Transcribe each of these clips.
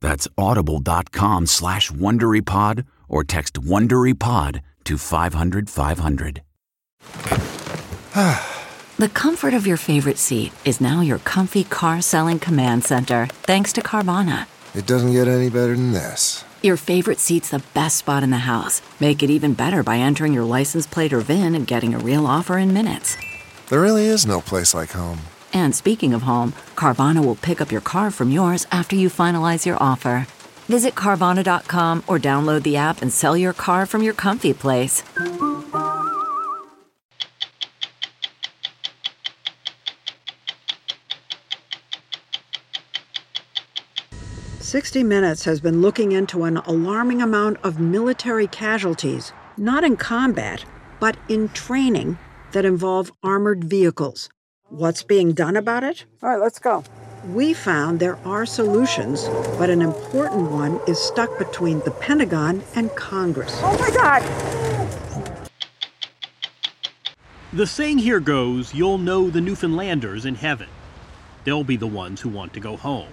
That's audible.com slash WonderyPod or text WonderyPod to 500 500. the comfort of your favorite seat is now your comfy car selling command center thanks to Carvana. It doesn't get any better than this. Your favorite seat's the best spot in the house. Make it even better by entering your license plate or VIN and getting a real offer in minutes. There really is no place like home. And speaking of home, Carvana will pick up your car from yours after you finalize your offer. Visit Carvana.com or download the app and sell your car from your comfy place. Sixty Minutes has been looking into an alarming amount of military casualties, not in combat, but in training that involve armored vehicles. What's being done about it? All right, let's go. We found there are solutions, but an important one is stuck between the Pentagon and Congress. Oh my God! The saying here goes you'll know the Newfoundlanders in heaven. They'll be the ones who want to go home.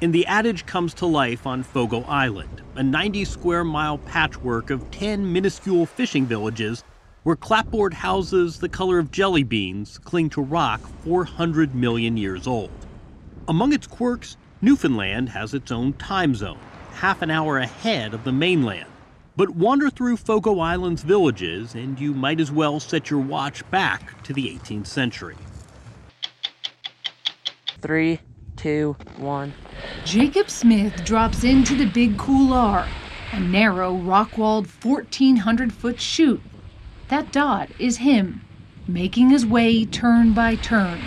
And the adage comes to life on Fogo Island, a 90 square mile patchwork of 10 minuscule fishing villages where clapboard houses the color of jelly beans cling to rock 400 million years old. Among its quirks, Newfoundland has its own time zone, half an hour ahead of the mainland. But wander through Fogo Island's villages, and you might as well set your watch back to the 18th century. Three, two, one. Jacob Smith drops into the Big Couloir, a narrow, rock walled 1,400 foot chute that dot is him, making his way turn by turn.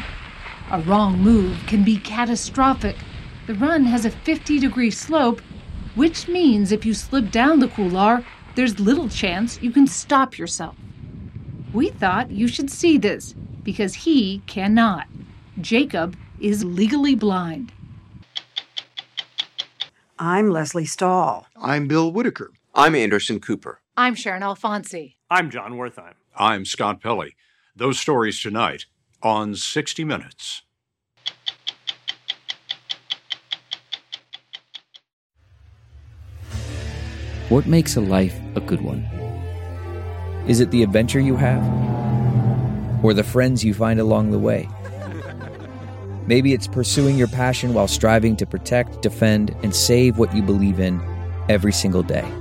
A wrong move can be catastrophic. The run has a 50 degree slope, which means if you slip down the couloir, there's little chance you can stop yourself. We thought you should see this because he cannot. Jacob is legally blind. I'm Lesley Stahl. I'm Bill Whitaker. I'm Anderson Cooper. I'm Sharon Alfonsi. I'm Jon Wertheim. I'm Scott Pelley. Those stories tonight on 60 Minutes. What makes a life a good one? Is it the adventure you have? Or the friends you find along the way? Maybe it's pursuing your passion while striving to protect, defend, and save what you believe in every single day.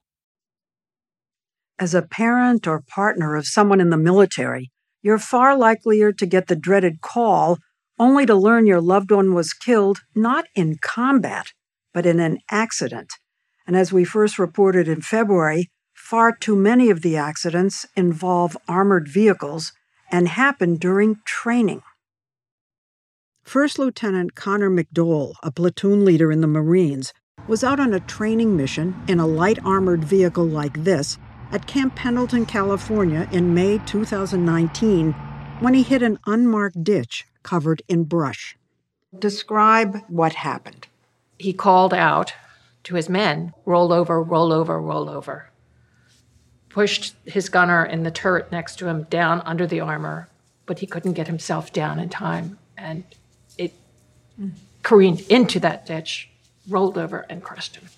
As a parent or partner of someone in the military, you're far likelier to get the dreaded call only to learn your loved one was killed not in combat, but in an accident. And as we first reported in February, far too many of the accidents involve armored vehicles and happen during training. First Lieutenant Connor McDowell, a platoon leader in the Marines, was out on a training mission in a light armored vehicle like this at Camp Pendleton, California in May 2019 when he hit an unmarked ditch covered in brush. Describe what happened. He called out to his men roll over, roll over, roll over. Pushed his gunner in the turret next to him down under the armor, but he couldn't get himself down in time. And it careened into that ditch, rolled over, and crushed him.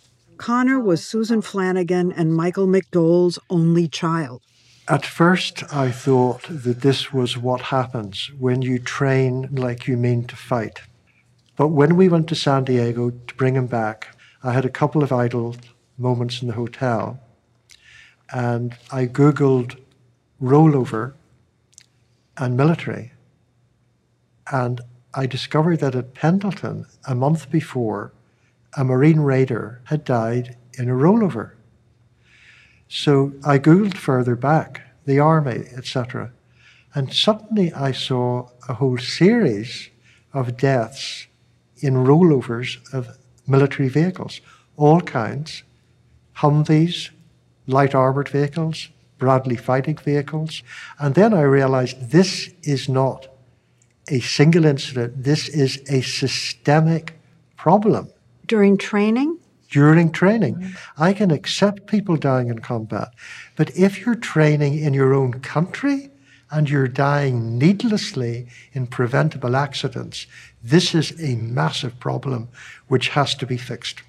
Connor was Susan Flanagan and Michael McDowell's only child. At first, I thought that this was what happens when you train like you mean to fight. But when we went to San Diego to bring him back, I had a couple of idle moments in the hotel, and I Googled rollover and military. And I discovered that at Pendleton, a month before, a Marine Raider had died in a rollover. So I Googled further back, the Army, etc. And suddenly I saw a whole series of deaths in rollovers of military vehicles, all kinds Humvees, light armored vehicles, Bradley fighting vehicles. And then I realized this is not a single incident, this is a systemic problem. During training? During training. I can accept people dying in combat, but if you're training in your own country and you're dying needlessly in preventable accidents, this is a massive problem which has to be fixed.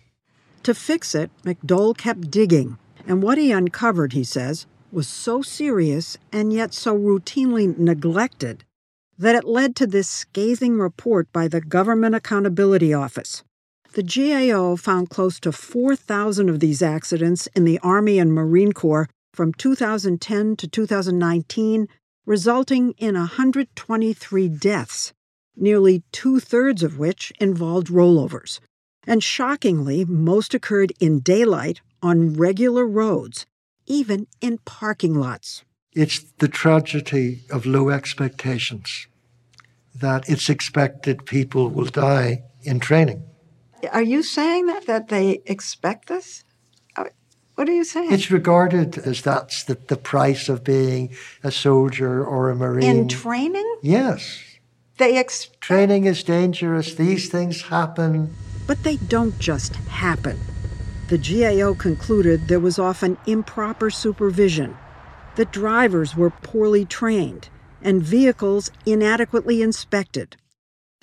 To fix it, McDowell kept digging, and what he uncovered, he says, was so serious and yet so routinely neglected that it led to this scathing report by the Government Accountability Office. The GAO found close to 4,000 of these accidents in the Army and Marine Corps from 2010 to 2019, resulting in 123 deaths, nearly two thirds of which involved rollovers. And shockingly, most occurred in daylight on regular roads, even in parking lots. It's the tragedy of low expectations that it's expected people will die in training. Are you saying that that they expect this? Uh, What are you saying? It's regarded as that's the, the price of being a soldier or a marine. in training? yes. They ex- Training is dangerous. These things happen. But they don't just happen. The GAO concluded there was often improper supervision, that drivers were poorly trained, and vehicles inadequately inspected.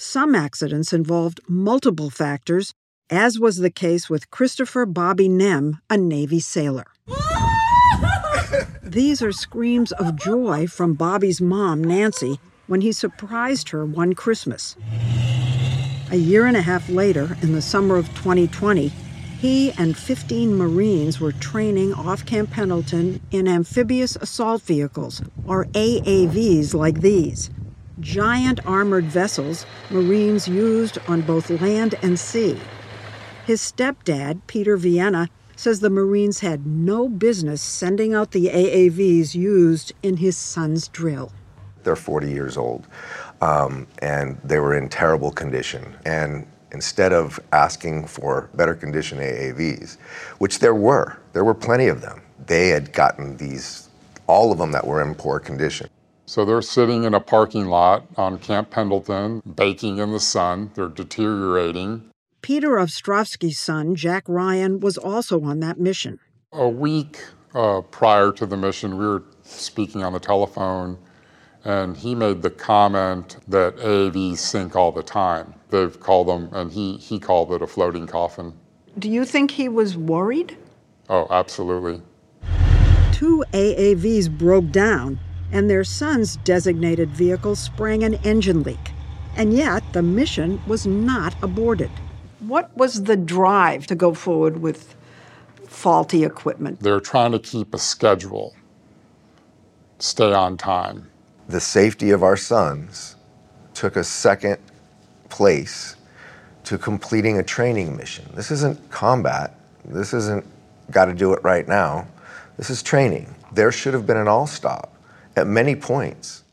Some accidents involved multiple factors, as was the case with Christopher Bobby Gnem, a Navy sailor. These are screams of joy from Bobby's mom, Nancy, when he surprised her one Christmas. A year and a half later, in the summer of 2020, he and 15 Marines were training off Camp Pendleton in amphibious assault vehicles, or AAVs like these. Giant armored vessels Marines used on both land and sea. His stepdad, Peter Vienna, says the Marines had no business sending out the AAVs used in his son's drill. They're 40 years old, um, and they were in terrible condition. And instead of asking for better condition AAVs, which there were, there were plenty of them, they had gotten these, all of them that were in poor condition. So they're sitting in a parking lot on Camp Pendleton, baking in the sun. They're deteriorating. Peter Ostrovsky's son, Jack Ryan, was also on that mission. A week uh, prior to the mission, we were speaking on the telephone, and he made the comment that AAVs sink all the time. They've called them, and he, he called it a floating coffin. Do you think he was worried? Oh, absolutely. Two AAVs broke down, and their son's designated vehicle sprang an engine leak. And yet, the mission was not aborted. What was the drive to go forward with faulty equipment? They're trying to keep a schedule, stay on time. The safety of our sons took a second place to completing a training mission. This isn't combat. This isn't got to do it right now. This is training. There should have been an all stop at many points.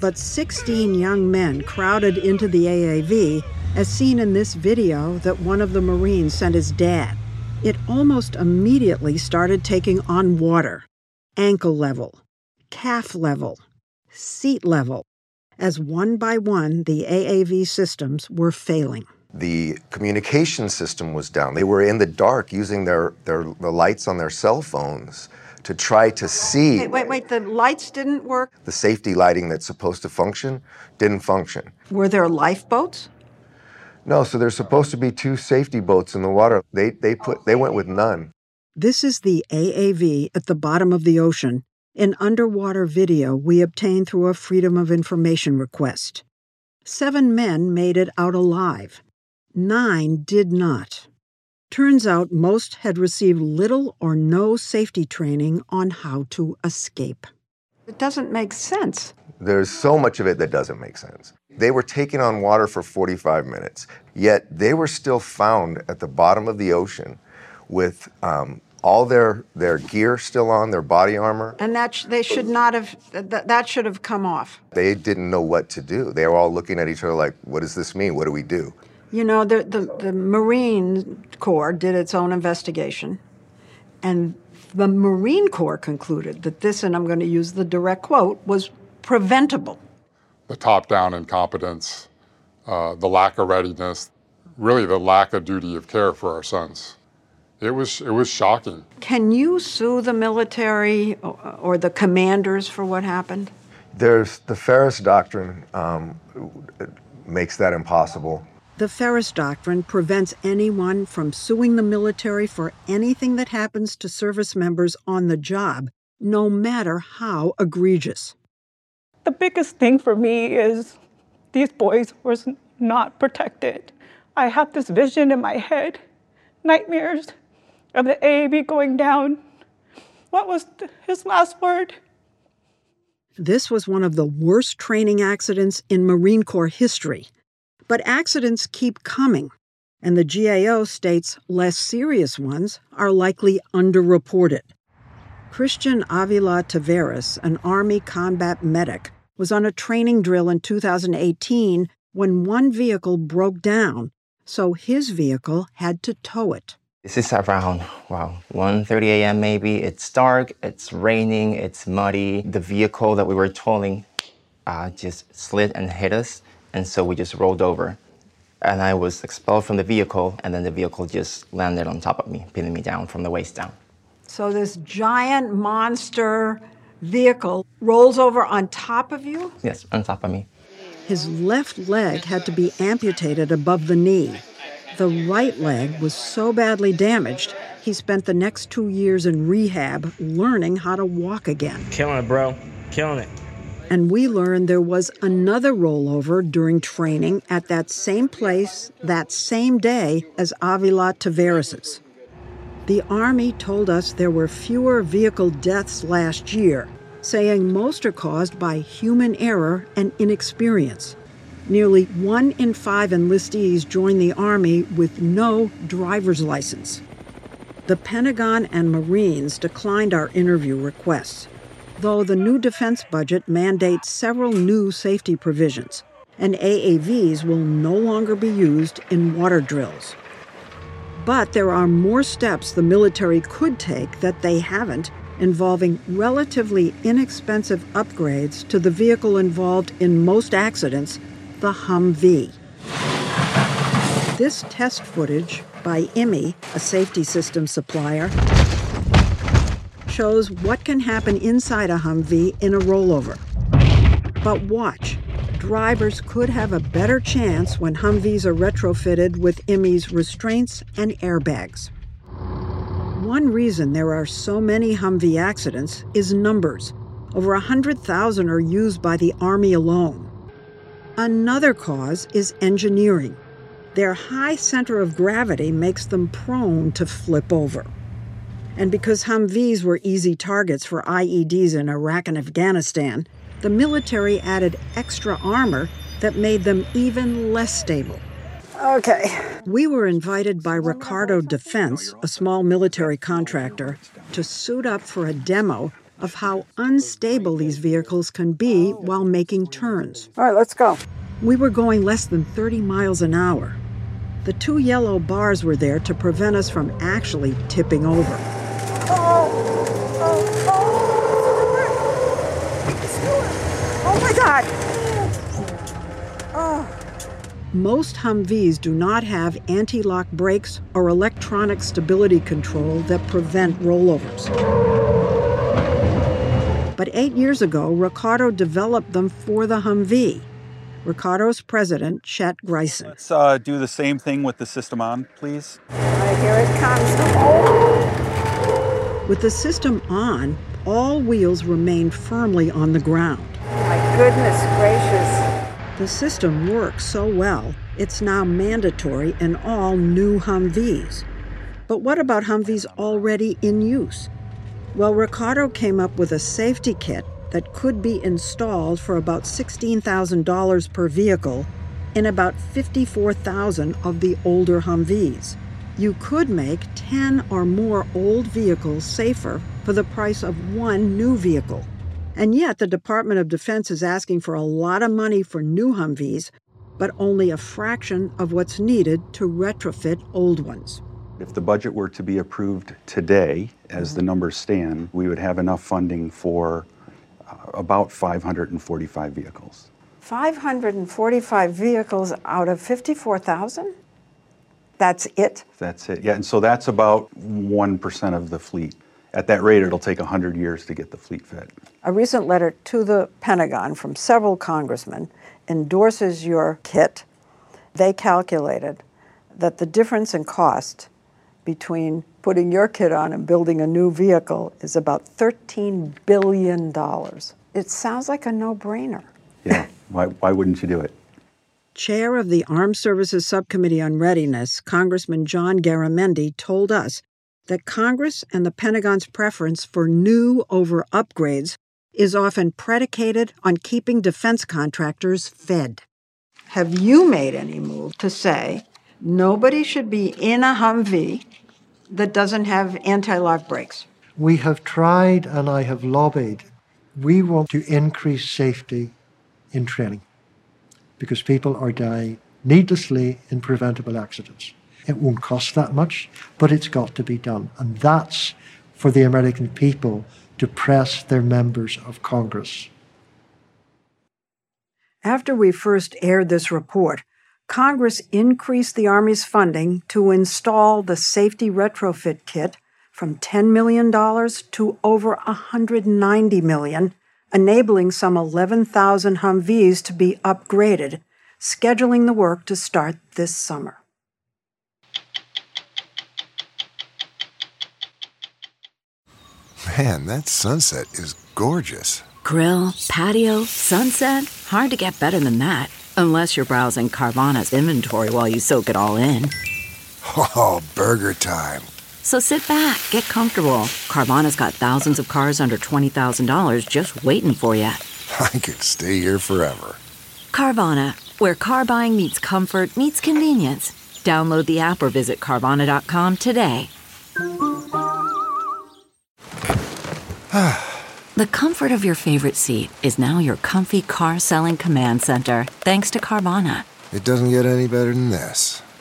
But 16 young men crowded into the AAV, as seen in this video that one of the Marines sent his dad. It almost immediately started taking on water ankle level, calf level, seat level, as one by one the AAV systems were failing. The communication system was down. They were in the dark using their, their the lights on their cell phones to try to see. Wait, wait, wait, the lights didn't work? The safety lighting that's supposed to function didn't function. Were there lifeboats? No, so there's supposed to be two safety boats in the water. They they put they went with none. This is the AAV at the bottom of the ocean, an underwater video we obtained through a Freedom of Information request. Seven men made it out alive. Nine did not. Turns out most had received little or no safety training on how to escape. It doesn't make sense. There's so much of it that doesn't make sense. They were taking on water for 45 minutes, yet they were still found at the bottom of the ocean with um, all their, their gear still on, their body armor. And that sh- they should not have, th- that should have come off. They didn't know what to do. They were all looking at each other like, what does this mean? What do we do? You know, the, the, the Marine Corps did its own investigation, and the Marine Corps concluded that this, and I'm going to use the direct quote, was preventable. The top down incompetence, uh, the lack of readiness, really the lack of duty of care for our sons. It was, it was shocking. Can you sue the military or, or the commanders for what happened? There's the Feres Doctrine um, makes that impossible. The Feres Doctrine prevents anyone from suing the military for anything that happens to service members on the job, no matter how egregious. The biggest thing for me is these boys were not protected. I have this vision in my head, nightmares of the AAV going down. What was his last word? This was one of the worst training accidents in Marine Corps history. But accidents keep coming, and the GAO states less serious ones are likely underreported. Christian Avila Taveras, an Army combat medic, was on a training drill in 2018 when one vehicle broke down, so his vehicle had to tow it. This is around wow 1:30 a.m. maybe. It's dark. It's raining. It's muddy. The vehicle that we were towing uh, just slid and hit us, and so we just rolled over. And I was expelled from the vehicle, and then the vehicle just landed on top of me, pinning me down from the waist down. So this giant monster vehicle rolls over on top of you? Yes, on top of me. His left leg had to be amputated above the knee. The right leg was so badly damaged, he spent the next two years in rehab learning how to walk again. Killing it, bro. Killing it. And we learned there was another rollover during training at that same place that same day as Avila Taveras'. The Army told us there were fewer vehicle deaths last year, saying most are caused by human error and inexperience. Nearly one in five enlistees join the Army with no driver's license. The Pentagon and Marines declined our interview requests, though the new defense budget mandates several new safety provisions, and AAVs will no longer be used in water drills. But there are more steps the military could take that they haven't, involving relatively inexpensive upgrades to the vehicle involved in most accidents, the Humvee. This test footage by IMI, a safety system supplier, shows what can happen inside a Humvee in a rollover. But watch. Drivers could have a better chance when Humvees are retrofitted with IME's restraints and airbags. One reason there are so many Humvee accidents is numbers. Over 100,000 are used by the Army alone. Another cause is engineering. Their high center of gravity makes them prone to flip over. And because Humvees were easy targets for IEDs in Iraq and Afghanistan, the military added extra armor that made them even less stable. Okay. We were invited by Ricardo Defense, a small military contractor, to suit up for a demo of how unstable these vehicles can be while making turns. All right, let's go. We were going less than 30 miles an hour. The two yellow bars were there to prevent us from actually tipping over. Oh, oh, oh. oh my God! Oh. Most Humvees do not have anti lock brakes or electronic stability control that prevent rollovers. But eight years ago, Ricardo developed them for the Humvee. Ricardo's president, Chet Gryczan. Let's uh, do the same thing with the system on, please. Here it comes. With the system on, all wheels remain firmly on the ground. My goodness gracious. The system works so well, it's now mandatory in all new Humvees. But what about Humvees already in use? Well, Ricardo came up with a safety kit that could be installed for about $16,000 per vehicle in about 54,000 of the older Humvees. You could make 10 or more old vehicles safer for the price of one new vehicle. And yet, the Department of Defense is asking for a lot of money for new Humvees, but only a fraction of what's needed to retrofit old ones. If the budget were to be approved today, as the numbers stand, we would have enough funding for uh, about 545 vehicles. 545 vehicles out of 54,000? That's it? That's it. Yeah, and so that's about 1% of the fleet. At that rate, it'll take 100 years to get the fleet fit. A recent letter to the Pentagon from several congressmen endorses your kit. They calculated that the difference in cost between putting your kit on and building a new vehicle is about $13 billion. It sounds like a no brainer. Yeah, why, why wouldn't you do it? Chair of the Armed Services Subcommittee on Readiness, Congressman John Garamendi, told us that Congress and the Pentagon's preference for new over upgrades is often predicated on keeping defense contractors fed. Have you made any move to say nobody should be in a Humvee that doesn't have anti lock brakes? We have tried and I have lobbied. We want to increase safety in training because people are dying needlessly in preventable accidents. It won't cost that much, but it's got to be done. And that's for the American people to press their members of Congress. After we first aired this report, Congress increased the Army's funding to install the safety retrofit kit from $10 million to over $190 million, enabling some 11,000 Humvees to be upgraded, scheduling the work to start this summer. Man, that sunset is gorgeous. Grill, patio, sunset. Hard to get better than that. Unless you're browsing Carvana's inventory while you soak it all in. Oh, burger time. So sit back, get comfortable. Carvana's got thousands of cars under $20,000 just waiting for you. I could stay here forever. Carvana, where car buying meets comfort, meets convenience. Download the app or visit Carvana.com today. the comfort of your favorite seat is now your comfy car selling command center, thanks to Carvana. It doesn't get any better than this.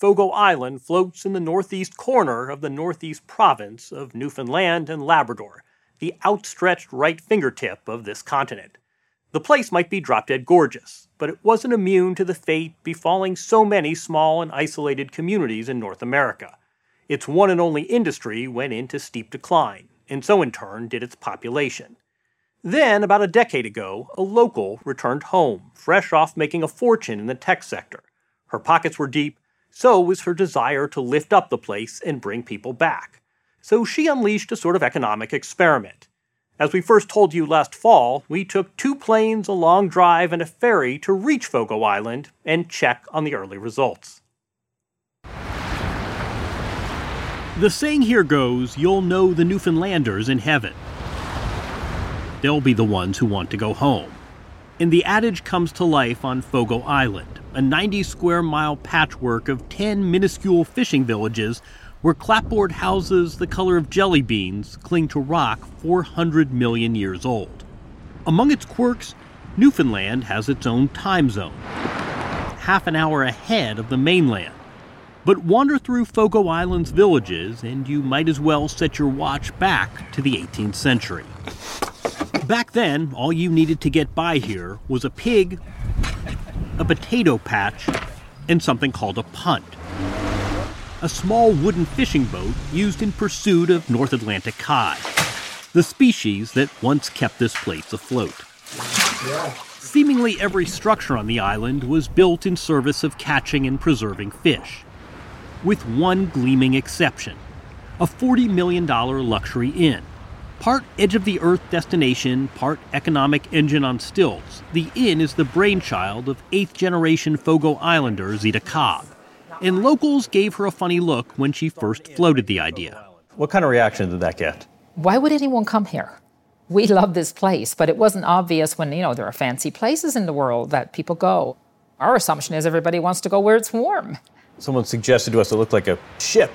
Fogo Island floats in the northeast corner of the northeast province of Newfoundland and Labrador, the outstretched right fingertip of this continent. The place might be drop dead gorgeous, but it wasn't immune to the fate befalling so many small and isolated communities in North America. Its one and only industry went into steep decline, and so in turn did its population. Then, about a decade ago, a local returned home, fresh off making a fortune in the tech sector. Her pockets were deep, so was her desire to lift up the place and bring people back. So she unleashed a sort of economic experiment. As we first told you last fall, we took two planes, a long drive, and a ferry to reach Fogo Island and check on the early results. The saying here goes you'll know the Newfoundlanders in heaven. They'll be the ones who want to go home. And the adage comes to life on Fogo Island, a 90 square mile patchwork of 10 minuscule fishing villages where clapboard houses the color of jelly beans cling to rock 400 million years old. Among its quirks, Newfoundland has its own time zone, half an hour ahead of the mainland. But wander through Fogo Island's villages, and you might as well set your watch back to the 18th century. Back then, all you needed to get by here was a pig, a potato patch, and something called a punt a small wooden fishing boat used in pursuit of North Atlantic cod, the species that once kept this place afloat. Seemingly every structure on the island was built in service of catching and preserving fish, with one gleaming exception a $40 million luxury inn. Part edge of the earth destination, part economic engine on stilts, the inn is the brainchild of eighth generation Fogo Islander Zita Cobb and locals gave her a funny look when she first floated the idea. What kind of reaction did that get? Why would anyone come here? We love this place, but it wasn't obvious when, you know, there are fancy places in the world that people go. Our assumption is everybody wants to go where it's warm. Someone suggested to us it looked like a ship.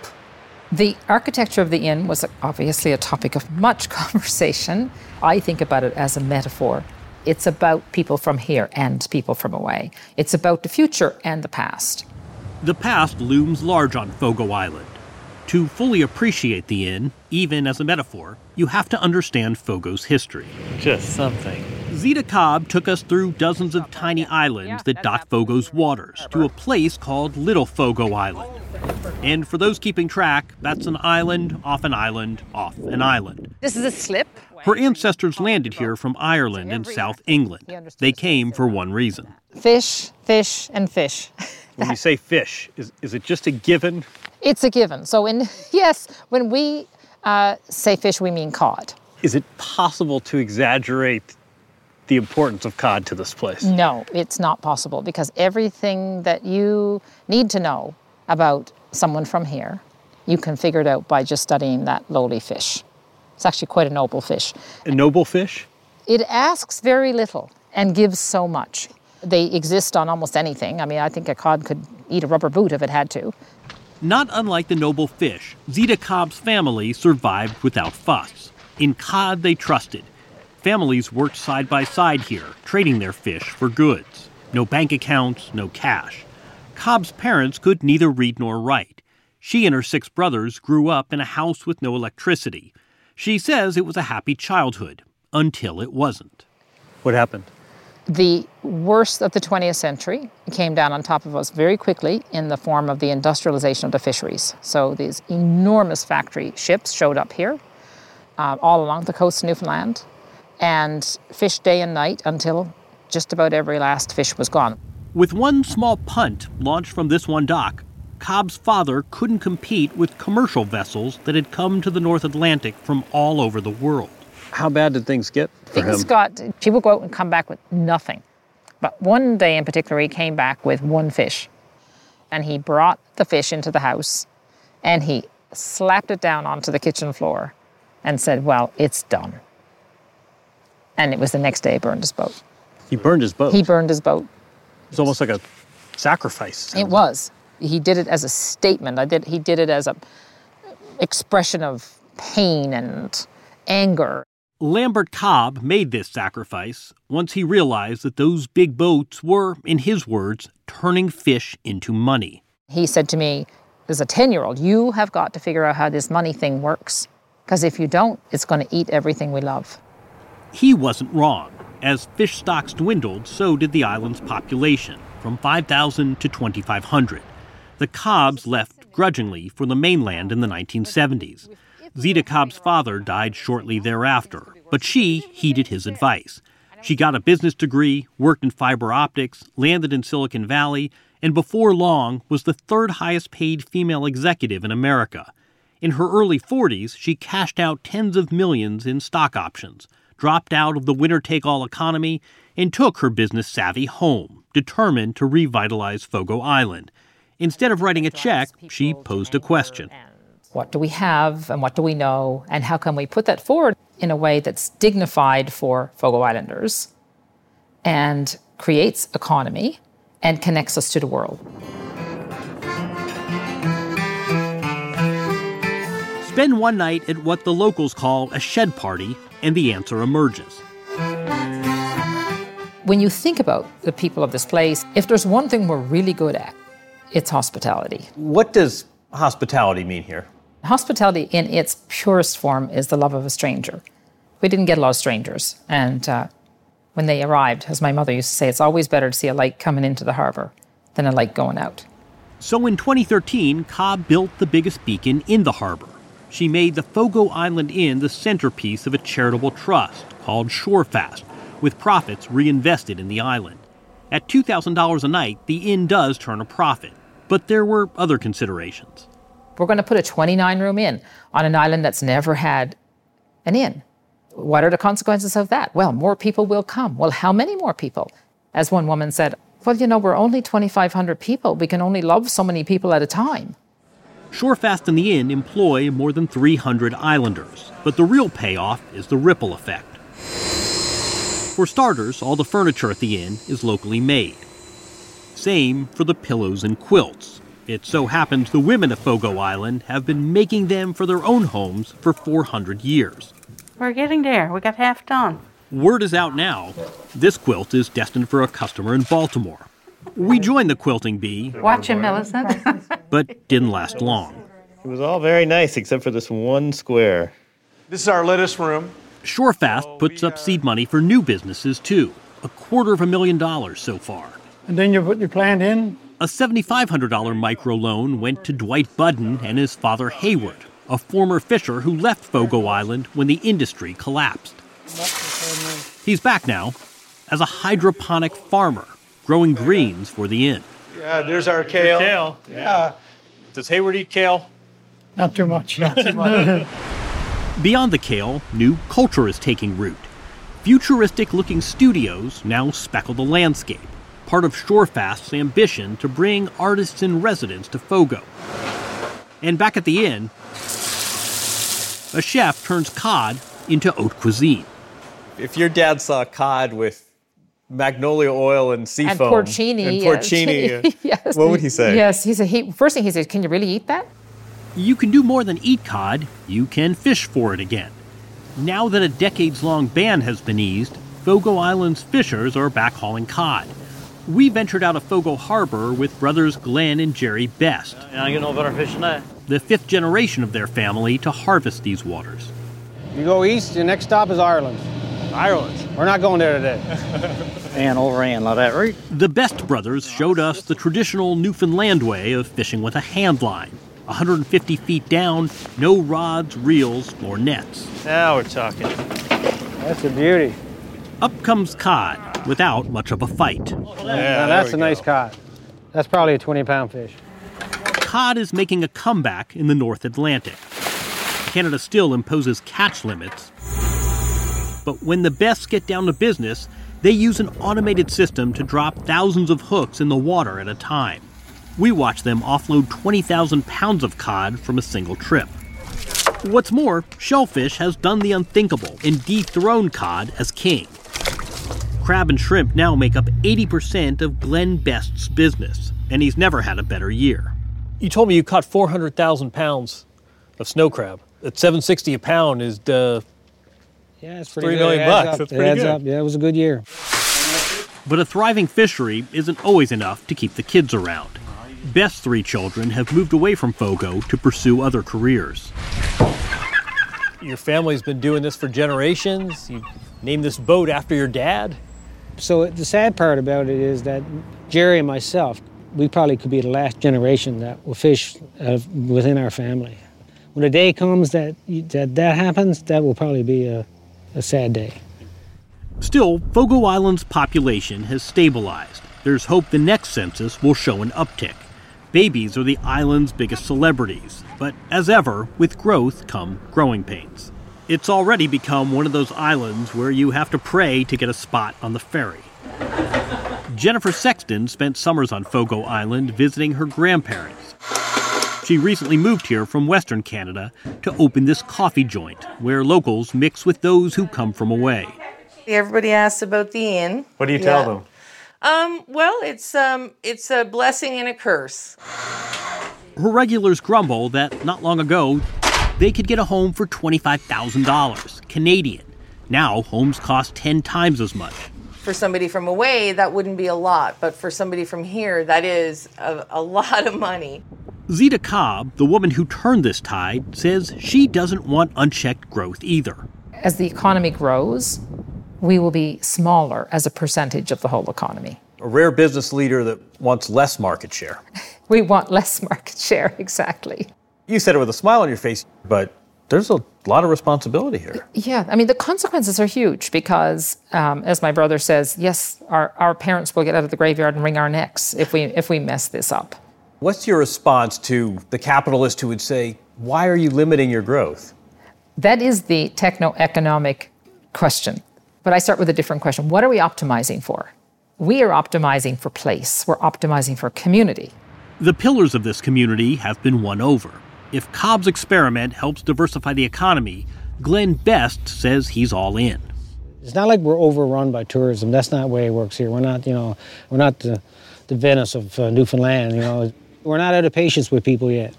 The architecture of the inn was obviously a topic of much conversation. I think about it as a metaphor. It's about people from here and people from away. It's about the future and the past. The past looms large on Fogo Island. To fully appreciate the inn, even as a metaphor, you have to understand Fogo's history. Just something. Zita Cobb took us through dozens of tiny islands that dot Fogo's waters to a place called Little Fogo Island. And for those keeping track, that's an island off an island off an island. This is a slip. Her ancestors landed here from Ireland and South England. They came for one reason fish, fish, and fish. When you say fish, is, is it just a given? It's a given. So, in yes, when we uh, say fish, we mean cod. Is it possible to exaggerate the importance of cod to this place? No, it's not possible because everything that you need to know about someone from here, you can figure it out by just studying that lowly fish. It's actually quite a noble fish. A noble fish? It asks very little and gives so much. They exist on almost anything. I mean, I think a cod could eat a rubber boot if it had to. Not unlike the noble fish, Zita Cobb's family survived without fuss. In cod, they trusted. Families worked side by side here, trading their fish for goods. No bank accounts, no cash. Cobb's parents could neither read nor write. She and her six brothers grew up in a house with no electricity. She says it was a happy childhood, until it wasn't. What happened? The worst of the 20th century came down on top of us very quickly in the form of the industrialization of the fisheries. So these enormous factory ships showed up here, uh, all along the coast of Newfoundland, and fished day and night until just about every last fish was gone. With one small punt launched from this one dock, Cobb's father couldn't compete with commercial vessels that had come to the North Atlantic from all over the world. How bad did things get for Things him? got, people go out and come back with nothing. But one day in particular, he came back with one fish. And he brought the fish into the house and he slapped it down onto the kitchen floor and said, Well, it's done. And it was the next day he burned his boat. He burned his boat. He burned his boat. It was almost like a sacrifice. It was. He did it as a statement. I did. He did it as a expression of pain and anger. Lambert Cobb made this sacrifice once he realized that those big boats were, in his words, turning fish into money. He said to me, as a 10 year old, you have got to figure out how this money thing works. Because if you don't, it's going to eat everything we love. He wasn't wrong. As fish stocks dwindled, so did the island's population, from 5,000 to 2,500. The Cobbs left grudgingly for the mainland in the 1970s. Zita Cobb's father died shortly thereafter, but she heeded his advice. She got a business degree, worked in fiber optics, landed in Silicon Valley, and before long was the third highest paid female executive in America. In her early 40s, she cashed out tens of millions in stock options, dropped out of the winner take all economy, and took her business savvy home, determined to revitalize Fogo Island. Instead of writing a check, she posed a question. What do we have and what do we know? And how can we put that forward in a way that's dignified for Fogo Islanders and creates economy and connects us to the world? Spend one night at what the locals call a shed party, and the answer emerges. When you think about the people of this place, if there's one thing we're really good at, it's hospitality. What does hospitality mean here? Hospitality, in its purest form, is the love of a stranger. We didn't get a lot of strangers, and uh, when they arrived, as my mother used to say, it's always better to see a light coming into the harbor than a light going out. So in 2013, Cobb built the biggest beacon in the harbor. She made the Fogo Island Inn the centerpiece of a charitable trust called Shorefast, with profits reinvested in the island. At $2,000 a night, the inn does turn a profit, but there were other considerations. We're going to put a 29 room inn on an island that's never had an inn. What are the consequences of that? Well, more people will come. Well, how many more people? As one woman said, well, you know, we're only 2,500 people. We can only love so many people at a time. Shorefast and the inn employ more than 300 islanders, but the real payoff is the ripple effect. For starters, all the furniture at the inn is locally made. Same for the pillows and quilts. It so happens the women of Fogo Island have been making them for their own homes for 400 years. We're getting there. We got half done. Word is out now. This quilt is destined for a customer in Baltimore. We joined the quilting bee. Watch him, Millicent. but didn't last long. It was all very nice except for this one square. This is our lettuce room. Shorefast oh, puts up uh, seed money for new businesses too. A quarter of a million dollars so far. And then you put your plant in? A $7,500 microloan went to Dwight Budden and his father Hayward, a former fisher who left Fogo Island when the industry collapsed. He's back now as a hydroponic farmer, growing greens for the inn. Yeah, there's our kale. Kale. Yeah. Does Hayward eat kale? Not too much. Not too much. Beyond the kale, new culture is taking root. Futuristic looking studios now speckle the landscape, part of Shorefast's ambition to bring artists in residence to Fogo. And back at the inn, a chef turns cod into haute cuisine. If your dad saw cod with magnolia oil and And seafoam porcini. and porcini, yes. what would he say? Yes, he said, he, first thing he said, can you really eat that? You can do more than eat cod, you can fish for it again. Now that a decades long ban has been eased, Fogo Island's fishers are back hauling cod. We ventured out of Fogo Harbor with brothers Glenn and Jerry Best, I get no better fish than that. the fifth generation of their family to harvest these waters. You go east, your next stop is Ireland. Ireland. We're not going there today. And over and like that, right? The Best brothers showed us the traditional Newfoundland way of fishing with a hand line. 150 feet down, no rods, reels, or nets. Now we're talking. That's a beauty. Up comes cod without much of a fight. now that's a nice cod. That's probably a 20 pound fish. Cod is making a comeback in the North Atlantic. Canada still imposes catch limits. But when the best get down to business, they use an automated system to drop thousands of hooks in the water at a time. We watch them offload 20,000 pounds of cod from a single trip. What's more, Shellfish has done the unthinkable and dethroned cod as king. Crab and shrimp now make up 80% of Glenn Best's business, and he's never had a better year. You told me you caught 400,000 pounds of snow crab. At 760 a pound is uh, Yeah, it's Three million It bucks. up. That's it pretty adds good. up. Yeah, it was a good year. But a thriving fishery isn't always enough to keep the kids around. Best's three children have moved away from Fogo to pursue other careers. Your family's been doing this for generations. You named this boat after your dad. So the sad part about it is that Jerry and myself, we probably could be the last generation that will fish uh, within our family. When the day comes that that, that happens, that will probably be a, a sad day. Still, Fogo Island's population has stabilized. There's hope the next census will show an uptick. Babies are the island's biggest celebrities, but as ever, with growth come growing pains. It's already become one of those islands where you have to pray to get a spot on the ferry. Jennifer Sexton spent summers on Fogo Island visiting her grandparents. She recently moved here from Western Canada to open this coffee joint where locals mix with those who come from away. Everybody asks about the inn. What do you tell them? Um, well, it's um, it's a blessing and a curse. Her regulars grumble that not long ago they could get a home for $25,000 Canadian. Now homes cost 10 times as much. For somebody from away, that wouldn't be a lot, but for somebody from here, that is a, a lot of money. Zita Cobb, the woman who turned this tide, says she doesn't want unchecked growth either. As the economy grows, we will be smaller as a percentage of the whole economy. A rare business leader that wants less market share. We want less market share, exactly. You said it with a smile on your face, but there's a lot of responsibility here. Yeah, I mean, the consequences are huge because, um, as my brother says, yes, our, our parents will get out of the graveyard and wring our necks if we, if we mess this up. What's your response to the capitalist who would say, Why are you limiting your growth? That is the techno-economic question. But I start with a different question. What are we optimizing for? We are optimizing for place. We're optimizing for community. The pillars of this community have been won over. If Cobb's experiment helps diversify the economy, Glenn Best says he's all in. It's not like we're overrun by tourism. That's not the way it works here. We're not, you know, we're not the, the Venice of uh, Newfoundland. You know, we're not out of patience with people yet.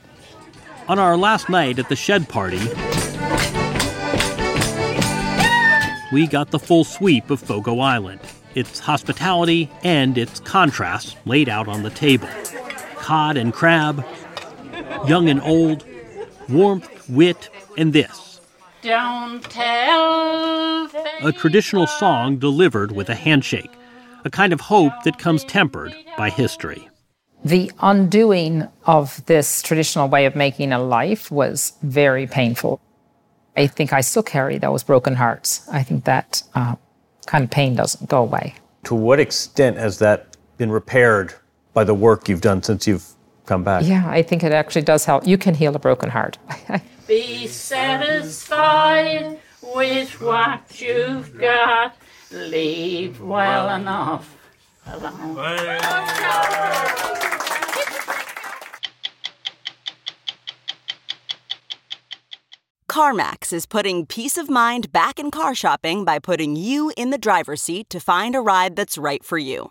On our last night at the shed party, we got the full sweep of Fogo Island, its hospitality and its contrasts laid out on the table. Cod and crab, young and old, warmth, wit, and this Don't tell. a traditional song delivered with a handshake, a kind of hope that comes tempered by history. The undoing of this traditional way of making a life was very painful. I think I still carry those broken hearts. I think that uh, kind of pain doesn't go away. To what extent has that been repaired by the work you've done since you've come back? Yeah, I think it actually does help. You can heal a broken heart. Be satisfied with what you've got. Leave well enough alone. CarMax is putting peace of mind back in car shopping by putting you in the driver's seat to find a ride that's right for you.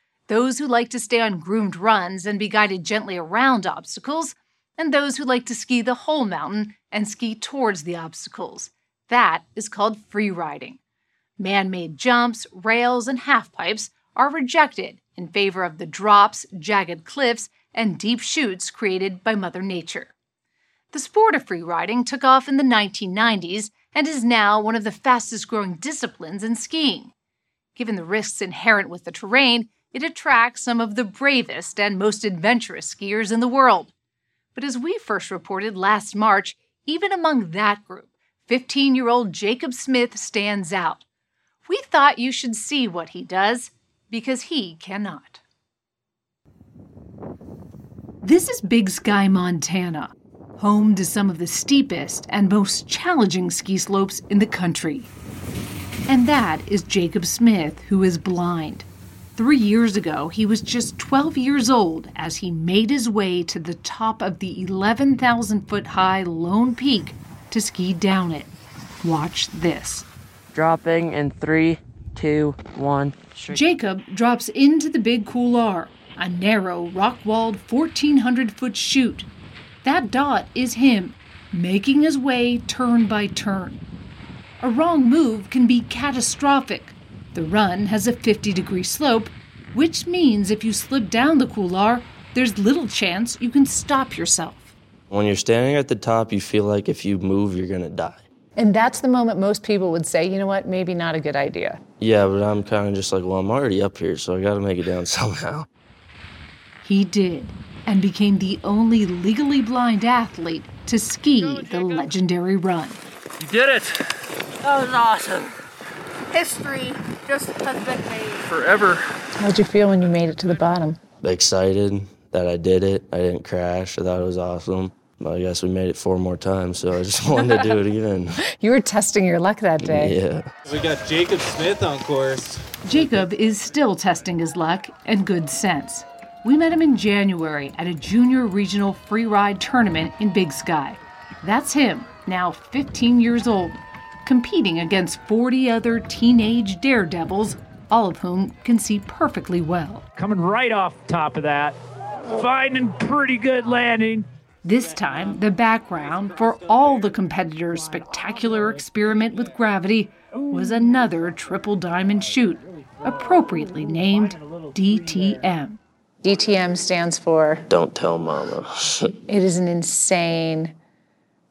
those who like to stay on groomed runs and be guided gently around obstacles, and those who like to ski the whole mountain and ski towards the obstacles. That is called free riding. Man made jumps, rails, and half pipes are rejected in favor of the drops, jagged cliffs, and deep chutes created by Mother Nature. The sport of free riding took off in the 1990s and is now one of the fastest growing disciplines in skiing. Given the risks inherent with the terrain, It attracts some of the bravest and most adventurous skiers in the world. But as we first reported last March, even among that group, 15 year old Jacob Smith stands out. We thought you should see what he does because he cannot. This is Big Sky, Montana, home to some of the steepest and most challenging ski slopes in the country. And that is Jacob Smith, who is blind. Three years ago, he was just 12 years old as he made his way to the top of the 11,000 foot high Lone Peak to ski down it. Watch this. Dropping in three, two, one. Jacob drops into the Big Couloir, a narrow, rock walled 1,400 foot chute. That dot is him, making his way turn by turn. A wrong move can be catastrophic. The run has a 50 degree slope, which means if you slip down the couloir, there's little chance you can stop yourself. When you're standing at the top, you feel like if you move, you're going to die. And that's the moment most people would say, you know what, maybe not a good idea. Yeah, but I'm kind of just like, well, I'm already up here, so I got to make it down somehow. He did, and became the only legally blind athlete to ski the legendary run. You did it! That was awesome. History just has been made. Forever. How'd you feel when you made it to the bottom? Excited that I did it. I didn't crash. I thought it was awesome. But I guess we made it four more times, so I just wanted to do it again. You were testing your luck that day. Yeah. We got Jacob Smith on course. Jacob is still testing his luck and good sense. We met him in January at a junior regional free ride tournament in Big Sky. That's him, now 15 years old, competing against 40 other teenage daredevils, all of whom can see perfectly well. Coming right off top of that. Finding pretty good landing. This time, the background for all the competitors' spectacular experiment with gravity was another triple diamond chute, appropriately named DTM. DTM stands for Don't tell mama. it is an insane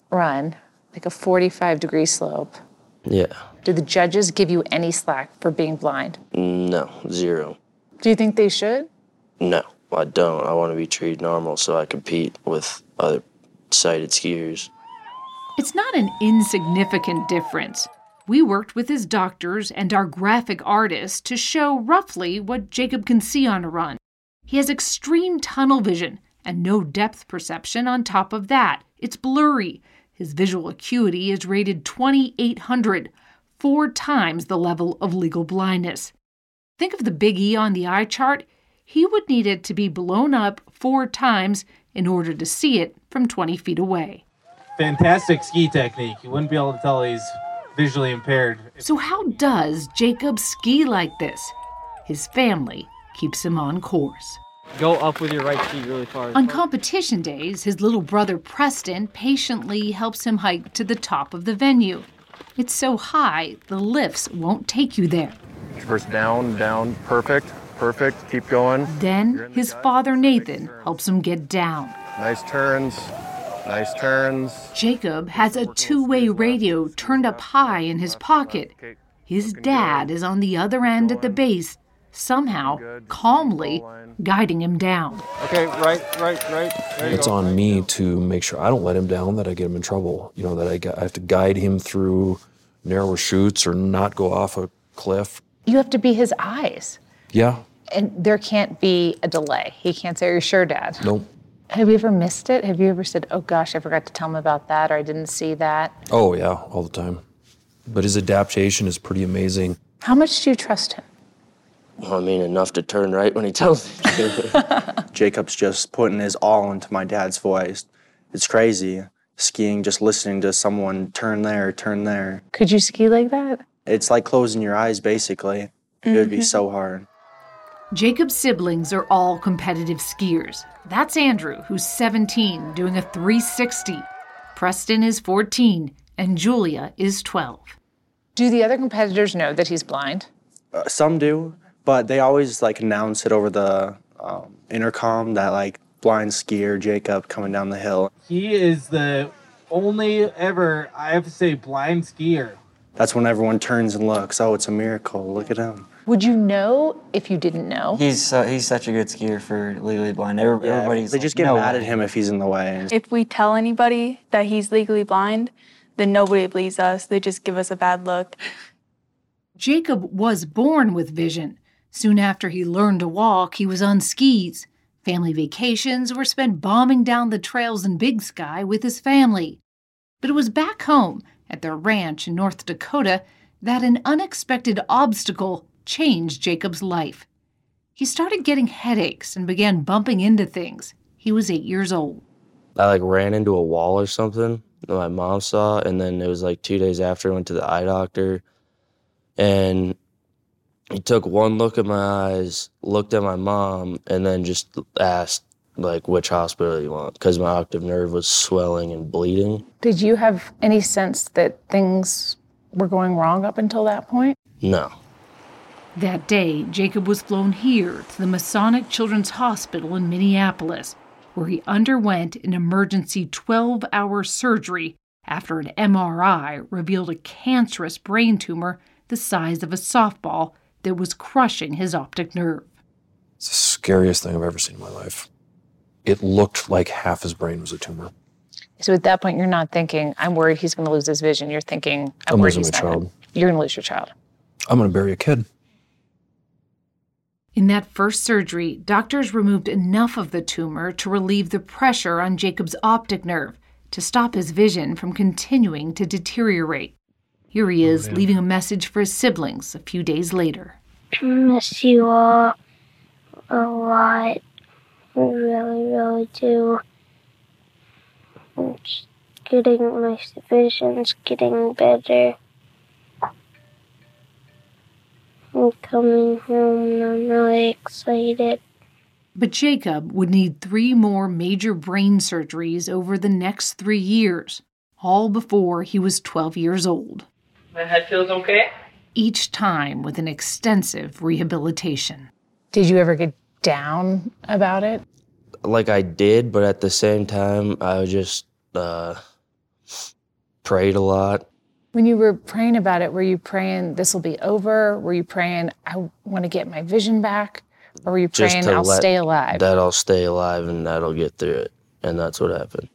run, like a 45 degree slope. Yeah. Do the judges give you any slack for being blind? No, zero. Do you think they should? No, I don't. I want to be treated normal so I compete with other sighted skiers. It's not an insignificant difference. We worked with his doctors and our graphic artist to show roughly what Jacob can see on a run. He has extreme tunnel vision and no depth perception on top of that. It's blurry. His visual acuity is rated 2800, four times the level of legal blindness. Think of the big E on the eye chart. He would need it to be blown up four times in order to see it from 20 feet away. Fantastic ski technique. You wouldn't be able to tell he's visually impaired. So, how does Jacob ski like this? His family keeps him on course. Go up with your right ski really far. On competition days, his little brother Preston patiently helps him hike to the top of the venue. It's so high, the lifts won't take you there. First down, down, perfect, perfect. Keep going. Then his father Nathan helps him get down. Nice turns, nice turns. Jacob has a two way radio turned up high in his pocket. His dad is on the other end at the base, somehow, calmly guiding him down. Okay, right, right, right. There It's go. on me to make sure I don't let him down, that I get him in trouble. You know, that I, I have to guide him through narrower chutes or not go off a cliff. You have to be his eyes. Yeah, And there can't be a delay. He can't say, Are you sure, Dad? nope. Have you ever missed it? Have you ever said, Oh gosh, I forgot to tell him about that, or I didn't see that? Oh, yeah, all the time. But his adaptation is pretty amazing. How much do you trust him? Well, I mean, enough to turn right when he tells me to. Jacob's just putting his all into my dad's voice. It's crazy. Skiing, just listening to someone turn there, turn there. Could you ski like that? It's like closing your eyes, basically. It would be Mhm. so hard. Jacob's siblings are all competitive skiers. That's Andrew, who's 17, doing a 360. Preston is 14, and Julia is 12. Do the other competitors know that he's blind? Uh, some do, but they always like announce it over the um, intercom that like blind skier Jacob coming down the hill. He is the only ever, I have to say, blind skier. That's when everyone turns and looks. Oh, it's a miracle. Look at him. Would you know if you didn't know? He's so, he's such a good skier for legally blind. Every, Yeah, everybody's they like, just get "No mad way." at him if he's in the way. If we tell anybody that he's legally blind, then nobody believes us. They just give us a bad look. Jacob was born with vision. Soon after he learned to walk, he was on skis. Family vacations were spent bombing down the trails in Big Sky with his family. But it was back home at their ranch in North Dakota that an unexpected obstacle changed Jacob's life. He started getting headaches and began bumping into things. He was eight years old. I like ran into a wall or something that my mom saw, and then it was like two days after I went to the eye doctor, and he took one look at my eyes, looked at my mom, and then just asked like which hospital you want because my octave nerve was swelling and bleeding. Did you have any sense that things were going wrong up until that point? No, That day, Jacob was flown here to the Masonic Children's Hospital in Minneapolis, where he underwent an emergency 12 hour surgery after an MRI revealed a cancerous brain tumor the size of a softball that was crushing his optic nerve. It's the scariest thing I've ever seen in my life. It looked like half his brain was a tumor. So at that point, you're not thinking, I'm worried he's going to lose his vision. You're thinking, I'm, I'm worried losing he's my not gonna- child. You're going to lose your child. I'm going to bury a kid. In that first surgery, doctors removed enough of the tumor to relieve the pressure on Jacob's optic nerve to stop his vision from continuing to deteriorate. Here he oh, is, leaving a message for his siblings a few days later. miss you all a lot. I really, really do. It's getting my vision's getting better. I'm coming home and I'm really excited. But Jacob would need three more major brain surgeries over the next three years, all before he was 12 years old, My head feels okay. each time with an extensive rehabilitation. Did you ever get down about it? like I did, but at the same time, I just uh, prayed a lot. When you were praying about it, were you praying this will be over? Were you praying I want to get my vision back? Or were you praying I'll stay alive? That I'll stay alive and that'll get through it. And that's what happened.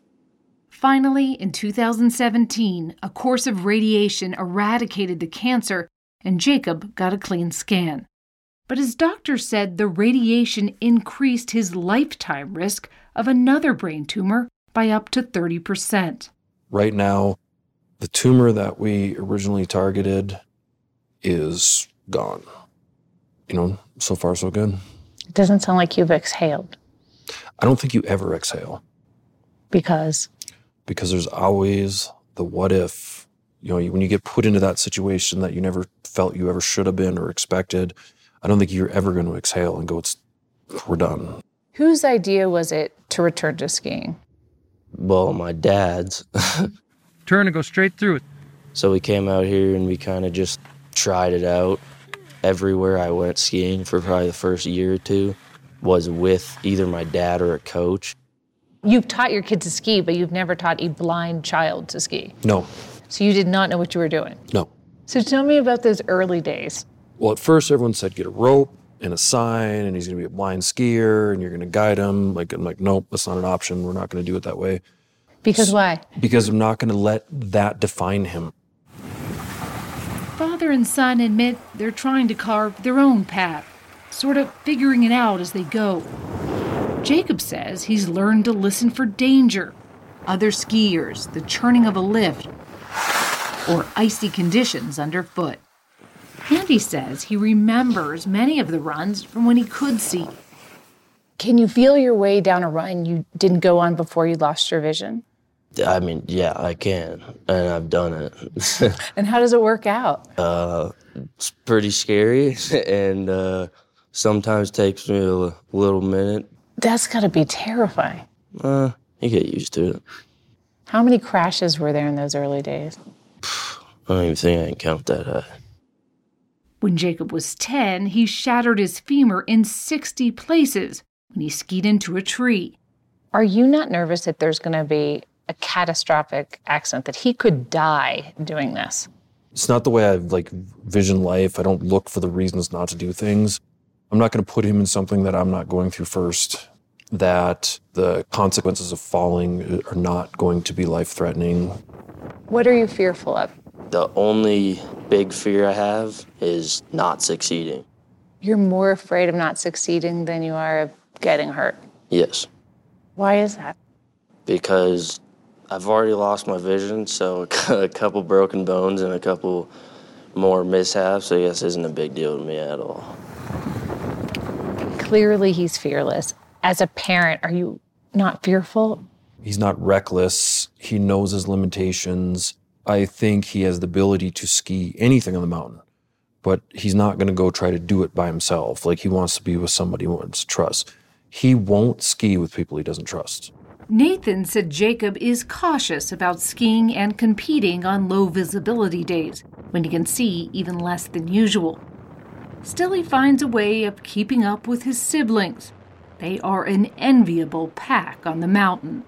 Finally, in 2017, a course of radiation eradicated the cancer, and Jacob got a clean scan. But his doctor said the radiation increased his lifetime risk of another brain tumor by up to 30%. Right now, the tumor that we originally targeted is gone. You know, so far so good. It doesn't sound like you've exhaled I don't think you ever exhale because because there's always the what if. You know, when you get put into that situation that you never felt you ever should have been or expected, I don't think you're ever going to exhale and go, "It's we're done." whose idea was it to return to skiing? Well, my dad's. Turn and go straight through it. So we came out here and we kind of just tried it out. Everywhere I went skiing for probably the first year or two was with either my dad or a coach. You've taught your kids to ski, but you've never taught a blind child to ski. No, So you did not know what you were doing. no. So tell me about those early days. Well, at first everyone said get a rope and a sign, and he's going to be a blind skier, and you're going to guide him. Like I'm like, nope, that's not an option. We're not going to do it that way Because why? because I'm not going to let that define him. Father and son admit they're trying to carve their own path, sort of figuring it out as they go. Jacob says he's learned to listen for danger, other skiers, the churning of a lift, or icy conditions underfoot. Andy says he remembers many of the runs from when he could see. Can you feel your way down a run you didn't go on before you lost your vision? I mean, yeah, I can, and I've done it. And how does it work out? uh, it's pretty scary, and uh, sometimes takes me a little minute. That's got to be terrifying. Uh, you get used to it. How many crashes were there in those early days? I don't even think I can count that high. When Jacob was 10, he shattered his femur in 60 places when he skied into a tree. Are you not nervous that there's going to be a catastrophic accident, that he could die doing this? It's not the way I like vision life. I don't look for the reasons not to do things. I'm not going to put him in something that I'm not going through first. That the consequences of falling are not going to be life threatening. What are you fearful of? The only big fear I have is not succeeding. You're more afraid of not succeeding than you are of getting hurt. Yes, Why is that? because I've already lost my vision, so a couple broken bones and a couple more mishaps, I guess, isn't a big deal to me at all. Clearly, he's fearless. As a parent, are you not fearful? He's not reckless. He knows his limitations. I think he has the ability to ski anything on the mountain, but he's not going to go try to do it by himself. Like he wants to be with somebody he wants to trust. He won't ski with people he doesn't trust. Nathan said Jacob is cautious about skiing and competing on low visibility days when he can see even less than usual. Still, he finds a way of keeping up with his siblings. They are an enviable pack on the mountain.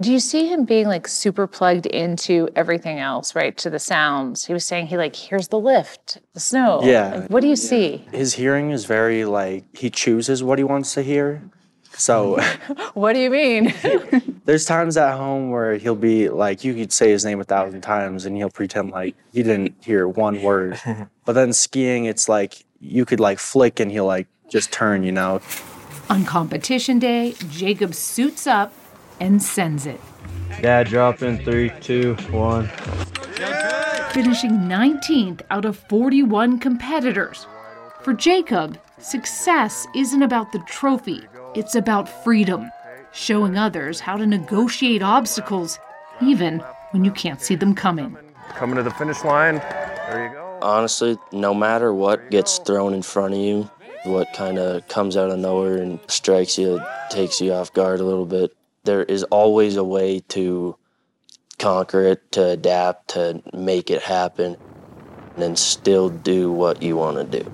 Do you see him being like super plugged into everything else, right? To the sounds. He was saying he like hears the lift, the snow. Yeah. Like, what do you see? His hearing is very like he chooses what he wants to hear. So What do you mean? there's times at home where he'll be like you could say his name a thousand times and he'll pretend like he didn't hear one word. But then skiing it's like you could like flick and he'll like just turn, you know. On competition day, Jacob suits up and sends it, Dad, drop in three, two, one. finishing 19th out of 41 competitors. For Jacob, success isn't about the trophy, it's about freedom, showing others how to negotiate obstacles even when you can't see them coming. Coming to the finish line. There you go. Honestly, no matter what gets thrown in front of you, what kind of comes out of nowhere and strikes you, takes you off guard a little bit, there is always a way to conquer it, to adapt, to make it happen, and then still do what you want to do.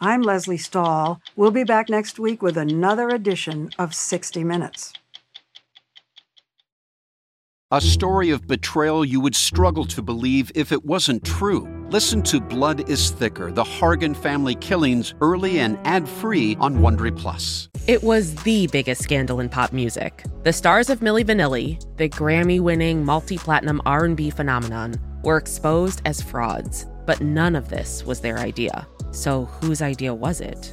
I'm Lesley Stahl. We'll be back next week with another edition of 60 Minutes. A story of betrayal you would struggle to believe if it wasn't true. Listen to Blood is Thicker The Hargan Family Killings early and ad free on Wondery Plus. It was the biggest scandal in pop music. The stars of Milli Vanilli, the Grammy-winning multi-platinum R&B phenomenon, were exposed as frauds, but none of this was their idea. So whose idea was it?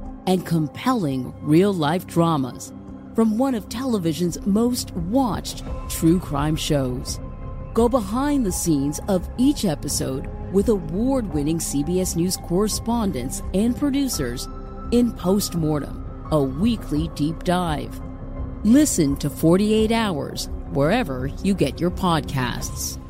and compelling real life dramas from one of television's most watched true crime shows. Go behind the scenes of each episode with award winning CBS News correspondents and producers in Postmortem, a weekly deep dive. Listen to 48 Hours wherever you get your podcasts.